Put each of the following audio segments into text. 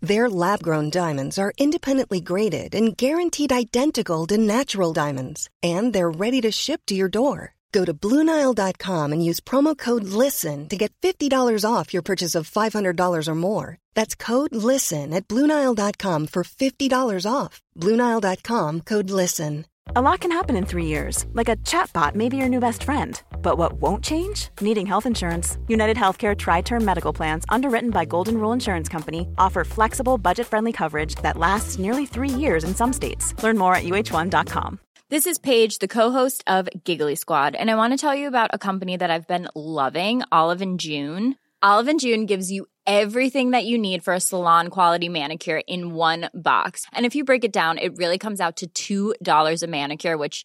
Their lab grown diamonds are independently graded and guaranteed identical to natural diamonds, and they're ready to ship to your door. Go to BlueNile.com and use promo code LISTEN to get $50 off your purchase of $500 or more. That's code LISTEN at BlueNile.com for $50 off. BlueNile.com code LISTEN. A lot can happen in three years, like a chatbot may be your new best friend. But what won't change? Needing health insurance. United Healthcare TriTerm Medical Plans, underwritten by Golden Rule Insurance Company, offer flexible, budget friendly coverage that lasts nearly three years in some states. Learn more at uhone.com. This is Paige, the co-host of Giggly Squad, and I want to tell you about a company that I've been loving, Olive and June. Olive and June gives you everything that you need for a salon quality manicure in one box. And if you break it down, it really comes out to $2 a manicure, which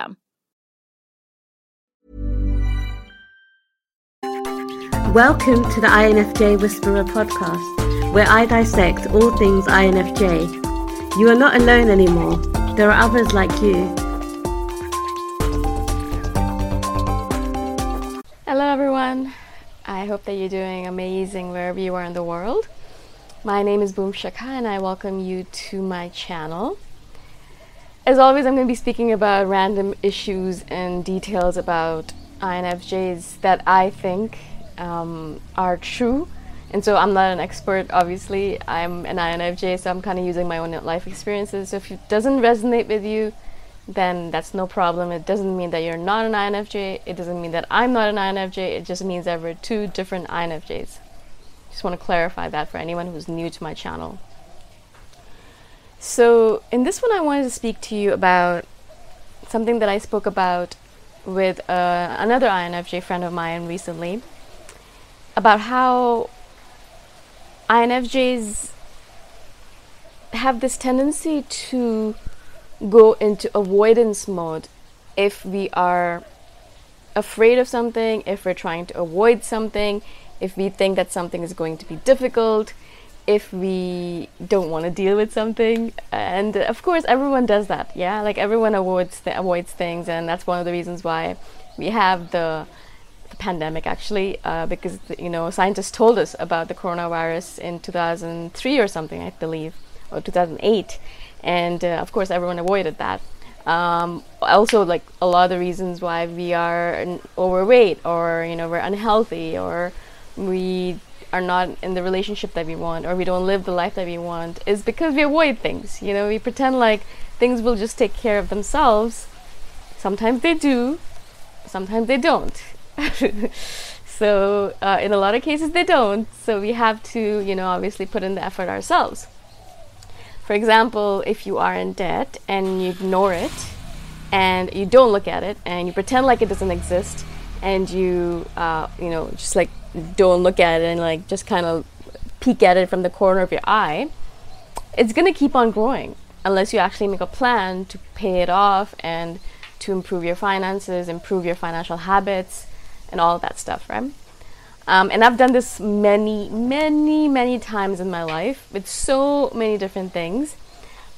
Welcome to the INFJ Whisperer podcast, where I dissect all things INFJ. You are not alone anymore, there are others like you. Hello, everyone. I hope that you're doing amazing wherever you are in the world. My name is Boom Shikha, and I welcome you to my channel. As always, I'm going to be speaking about random issues and details about INFJs that I think um, are true. And so I'm not an expert, obviously. I'm an INFJ, so I'm kind of using my own life experiences. So if it doesn't resonate with you, then that's no problem. It doesn't mean that you're not an INFJ. It doesn't mean that I'm not an INFJ. It just means that we're two different INFJs. Just want to clarify that for anyone who's new to my channel. So, in this one, I wanted to speak to you about something that I spoke about with uh, another INFJ friend of mine recently about how INFJs have this tendency to go into avoidance mode if we are afraid of something, if we're trying to avoid something, if we think that something is going to be difficult, if we don't want to deal with something. And of course, everyone does that, yeah? Like everyone avoids, th- avoids things, and that's one of the reasons why we have the pandemic actually uh, because you know scientists told us about the coronavirus in 2003 or something I believe or 2008 and uh, of course everyone avoided that um, also like a lot of the reasons why we are overweight or you know we're unhealthy or we are not in the relationship that we want or we don't live the life that we want is because we avoid things. You know, we pretend like things will just take care of themselves. Sometimes they do, sometimes they don't. so, uh, in a lot of cases, they don't. So, we have to, you know, obviously put in the effort ourselves. For example, if you are in debt and you ignore it and you don't look at it and you pretend like it doesn't exist and you, uh, you know, just like don't look at it and like just kind of peek at it from the corner of your eye, it's going to keep on growing unless you actually make a plan to pay it off and to improve your finances, improve your financial habits, and all that stuff, right? Um, and I've done this many, many, many times in my life with so many different things.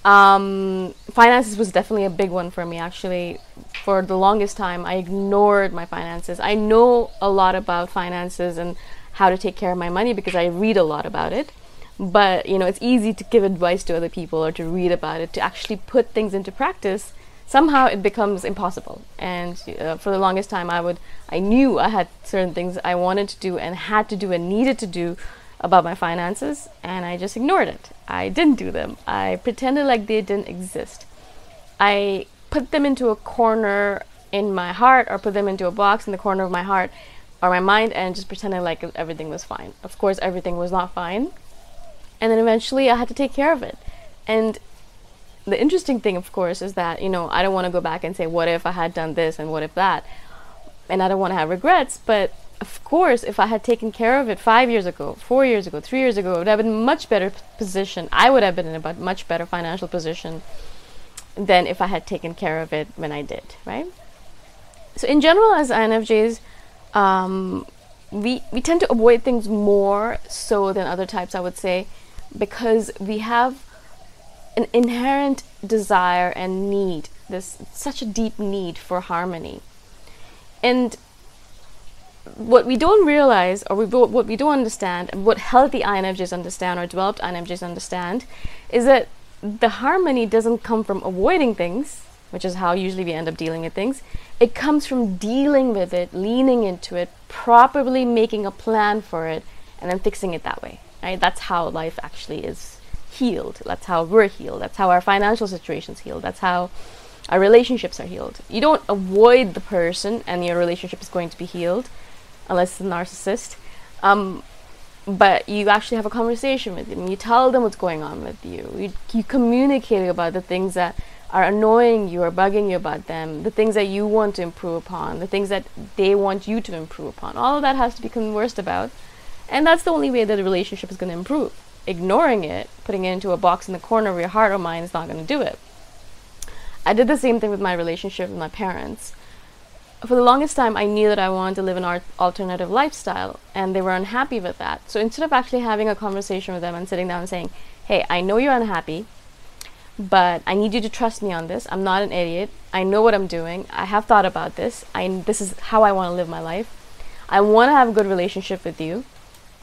Um, finances was definitely a big one for me, actually. For the longest time, I ignored my finances. I know a lot about finances and how to take care of my money because I read a lot about it. But, you know, it's easy to give advice to other people or to read about it. To actually put things into practice, somehow it becomes impossible. And uh, for the longest time, I would, I knew I had certain things I wanted to do and had to do and needed to do about my finances, and I just ignored it. I didn't do them. I pretended like they didn't exist. I put them into a corner in my heart or put them into a box in the corner of my heart or my mind and just pretended like everything was fine. Of course, everything was not fine. And then eventually I had to take care of it. And the interesting thing, of course, is that, you know, I don't want to go back and say, what if I had done this and what if that? And I don't want to have regrets, but of course, if I had taken care of it five years ago, four years ago, three years ago, I would have been much better position. I would have been in a much better financial position than if I had taken care of it when I did, right? So, in general, as INFJs, um, we, we tend to avoid things more so than other types, I would say, because we have an inherent desire and need, this such a deep need for harmony. And what we don't realize, or we, what we don't understand, what healthy INFJs understand, or developed INFJs understand, is that the harmony doesn't come from avoiding things, which is how usually we end up dealing with things. It comes from dealing with it, leaning into it, properly making a plan for it, and then fixing it that way. Right? That's how life actually is healed. That's how we're healed. That's how our financial situation's healed. That's how our relationships are healed. You don't avoid the person and your relationship is going to be healed unless it's a narcissist. Um, but you actually have a conversation with them. You tell them what's going on with you. You, you communicate about the things that are annoying you or bugging you about them, the things that you want to improve upon, the things that they want you to improve upon. All of that has to be conversed about. And that's the only way that a relationship is going to improve. Ignoring it, putting it into a box in the corner of your heart or mind is not going to do it. I did the same thing with my relationship with my parents for the longest time, I knew that I wanted to live an alternative lifestyle, and they were unhappy with that. So instead of actually having a conversation with them and sitting down and saying, Hey, I know you're unhappy, but I need you to trust me on this. I'm not an idiot. I know what I'm doing. I have thought about this. I, this is how I want to live my life. I want to have a good relationship with you.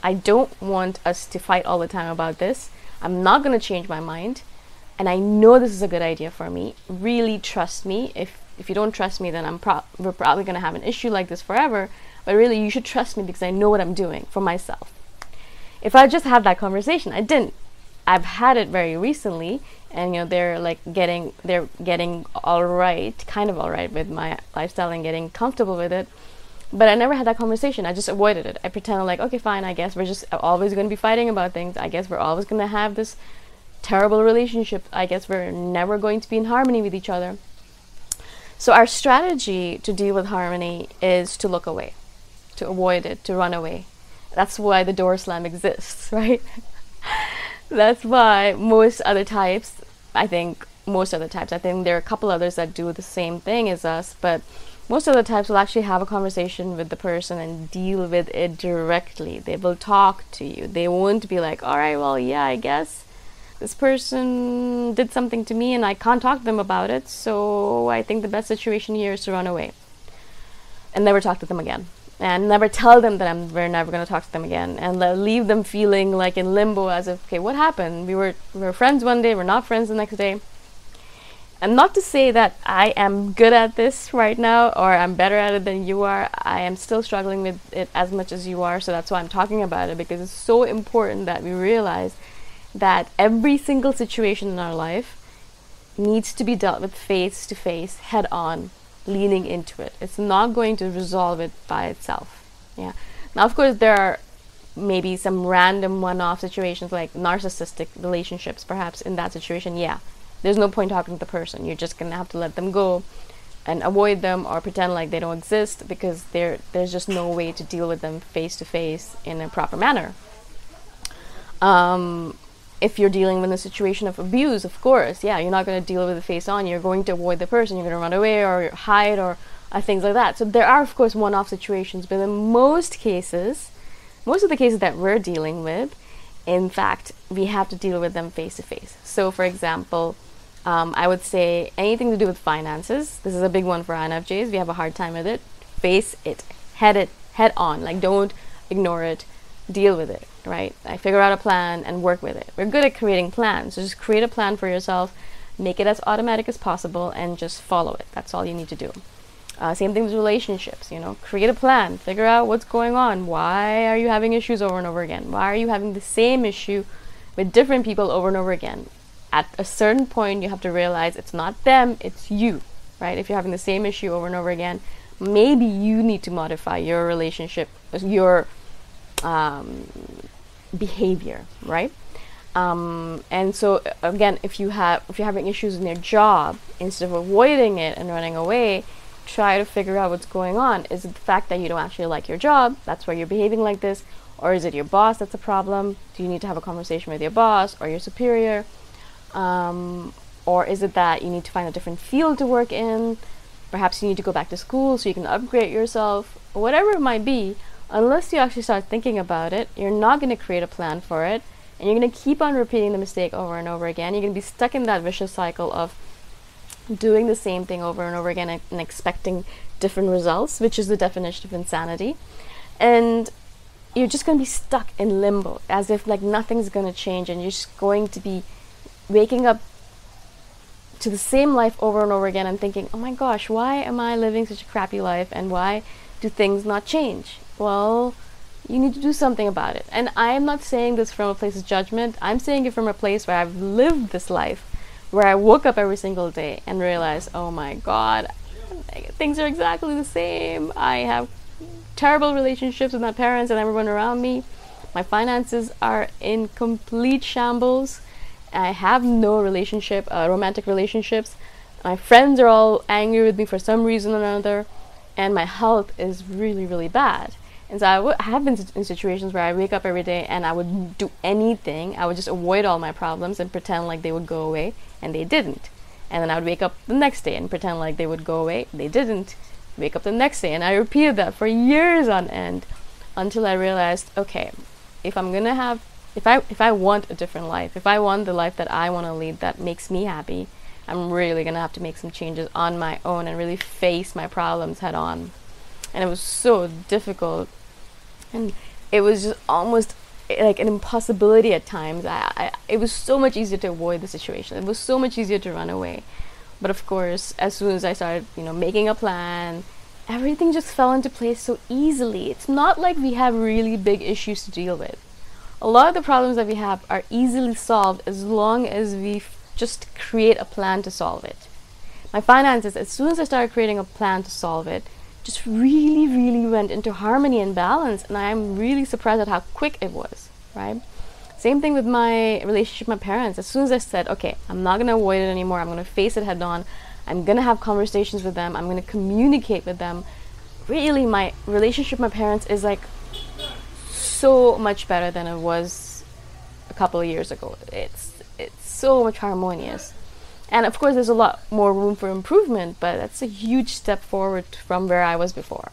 I don't want us to fight all the time about this. I'm not going to change my mind. And I know this is a good idea for me. Really trust me. If if you don't trust me, then I'm pro- we're probably going to have an issue like this forever. But really, you should trust me because I know what I'm doing for myself. If I just had that conversation, I didn't. I've had it very recently, and you know they're like getting they're getting all right, kind of all right with my lifestyle and getting comfortable with it. But I never had that conversation. I just avoided it. I pretended like, okay, fine. I guess we're just always going to be fighting about things. I guess we're always going to have this terrible relationship. I guess we're never going to be in harmony with each other. So, our strategy to deal with harmony is to look away, to avoid it, to run away. That's why the door slam exists, right? That's why most other types, I think, most other types, I think there are a couple others that do the same thing as us, but most other types will actually have a conversation with the person and deal with it directly. They will talk to you. They won't be like, all right, well, yeah, I guess this person did something to me and I can't talk to them about it, so I think the best situation here is to run away and never talk to them again. And never tell them that I'm we're never going to talk to them again, and leave them feeling like in limbo, as if, okay, what happened? We were we were friends one day, we're not friends the next day. and not to say that I am good at this right now or I'm better at it than you are. I am still struggling with it as much as you are. So that's why I'm talking about it because it's so important that we realize that every single situation in our life needs to be dealt with face to face, head on, leaning into it. It's not going to resolve it by itself. Yeah. Now, of course, there are maybe some random one off situations like narcissistic relationships, perhaps in that situation. Yeah there's no point talking to the person. You're just gonna have to let them go and avoid them or pretend like they don't exist because there there's just no way to deal with them face to face in a proper manner. Um, if you're dealing with a situation of abuse, of course, yeah, you're not going to deal with it face on. You're going to avoid the person. You're going to run away or hide or uh, things like that. So there are, of course, one-off situations, but in most cases, most of the cases that we're dealing with, in fact, we have to deal with them face to face. So, for example, um, I would say anything to do with finances. This is a big one for INFJs. We have a hard time with it. Face it, head it, head on. Like don't ignore it. Deal with it, right? I figure out a plan and work with it. We're good at creating plans. So just create a plan for yourself, make it as automatic as possible, and just follow it. That's all you need to do. Uh, same thing with relationships. You know, create a plan. Figure out what's going on. Why are you having issues over and over again? Why are you having the same issue with different people over and over again? at a certain point you have to realize it's not them it's you right if you're having the same issue over and over again maybe you need to modify your relationship your um, behavior right um, and so again if you have if you're having issues in your job instead of avoiding it and running away try to figure out what's going on is it the fact that you don't actually like your job that's why you're behaving like this or is it your boss that's a problem do you need to have a conversation with your boss or your superior um, or is it that you need to find a different field to work in? Perhaps you need to go back to school so you can upgrade yourself. Whatever it might be, unless you actually start thinking about it, you're not going to create a plan for it. And you're going to keep on repeating the mistake over and over again. You're going to be stuck in that vicious cycle of doing the same thing over and over again and, and expecting different results, which is the definition of insanity. And you're just going to be stuck in limbo as if like nothing's going to change and you're just going to be waking up to the same life over and over again and thinking, oh my gosh, why am I living such a crappy life and why do things not change? Well, you need to do something about it. And I am not saying this from a place of judgment, I'm saying it from a place where I've lived this life, where I woke up every single day and realized, oh my god, things are exactly the same. I have terrible relationships with my parents and everyone around me. My finances are in complete shambles I have no relationship, uh, romantic relationships. My friends are all angry with me for some reason or another, and my health is really, really bad. And so I, w- I have been in situations where I wake up every day and I would do anything. I would just avoid all my problems and pretend like they would go away, and they didn't. And then I would wake up the next day and pretend like they would go away. They didn't. Wake up the next day, and I repeated that for years on end until I realized, okay, if I'm gonna have if I if I want a different life, if I want the life that I want to lead that makes me happy, I'm really gonna have to make some changes on my own and really face my problems head on. And it was so difficult, and it was just almost like an impossibility at times. I, I it was so much easier to avoid the situation. It was so much easier to run away. But of course, as soon as I started, you know, making a plan, everything just fell into place so easily. It's not like we have really big issues to deal with a lot of the problems that we have are easily solved as long as we just create a plan to solve it. My finances, as soon as I started creating a plan to solve it, just really, really went into harmony and balance, and I'm really surprised at how quick it was, right? Same thing with my relationship with my parents. As soon as I said, okay, I'm not gonna avoid it anymore, I'm gonna face it head on, I'm gonna have conversations with them, I'm gonna communicate with them. Really, my relationship with my parents is like so much better than it was a couple of years ago. It's it's so much harmonious. And of course there's a lot more room for improvement, but that's a huge step forward from where I was before.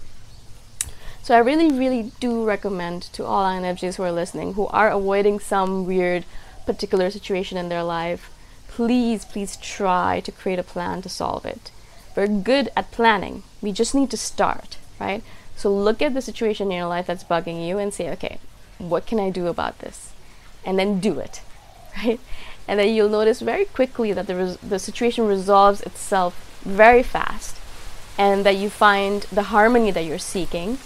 So I really, really do recommend to all INFJs who are listening, who are avoiding some weird particular situation in their life, please, please try to create a plan to solve it. We're good at planning. We just need to start, right? So look at the situation in your life that's bugging you and say, okay, what can I do about this? And then do it. right? And then you'll notice very quickly that the, res- the situation resolves itself very fast and that you find the harmony that you're seeking,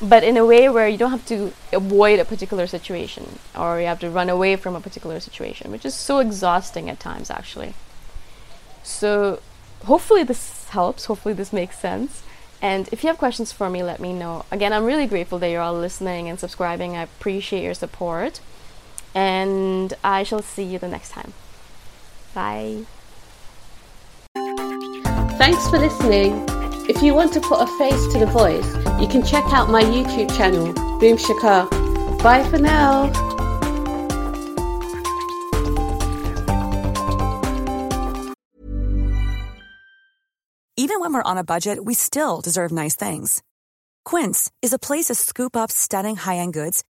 but in a way where you don't have to avoid a particular situation or you have to run away from a particular situation, which is so exhausting at times, actually. So, hopefully, this helps. Hopefully, this makes sense. And if you have questions for me, let me know. Again, I'm really grateful that you're all listening and subscribing. I appreciate your support. And I shall see you the next time. Bye. Thanks for listening. If you want to put a face to the voice, you can check out my YouTube channel, Boom Shikha. Bye for now. Even when we're on a budget, we still deserve nice things. Quince is a place to scoop up stunning high-end goods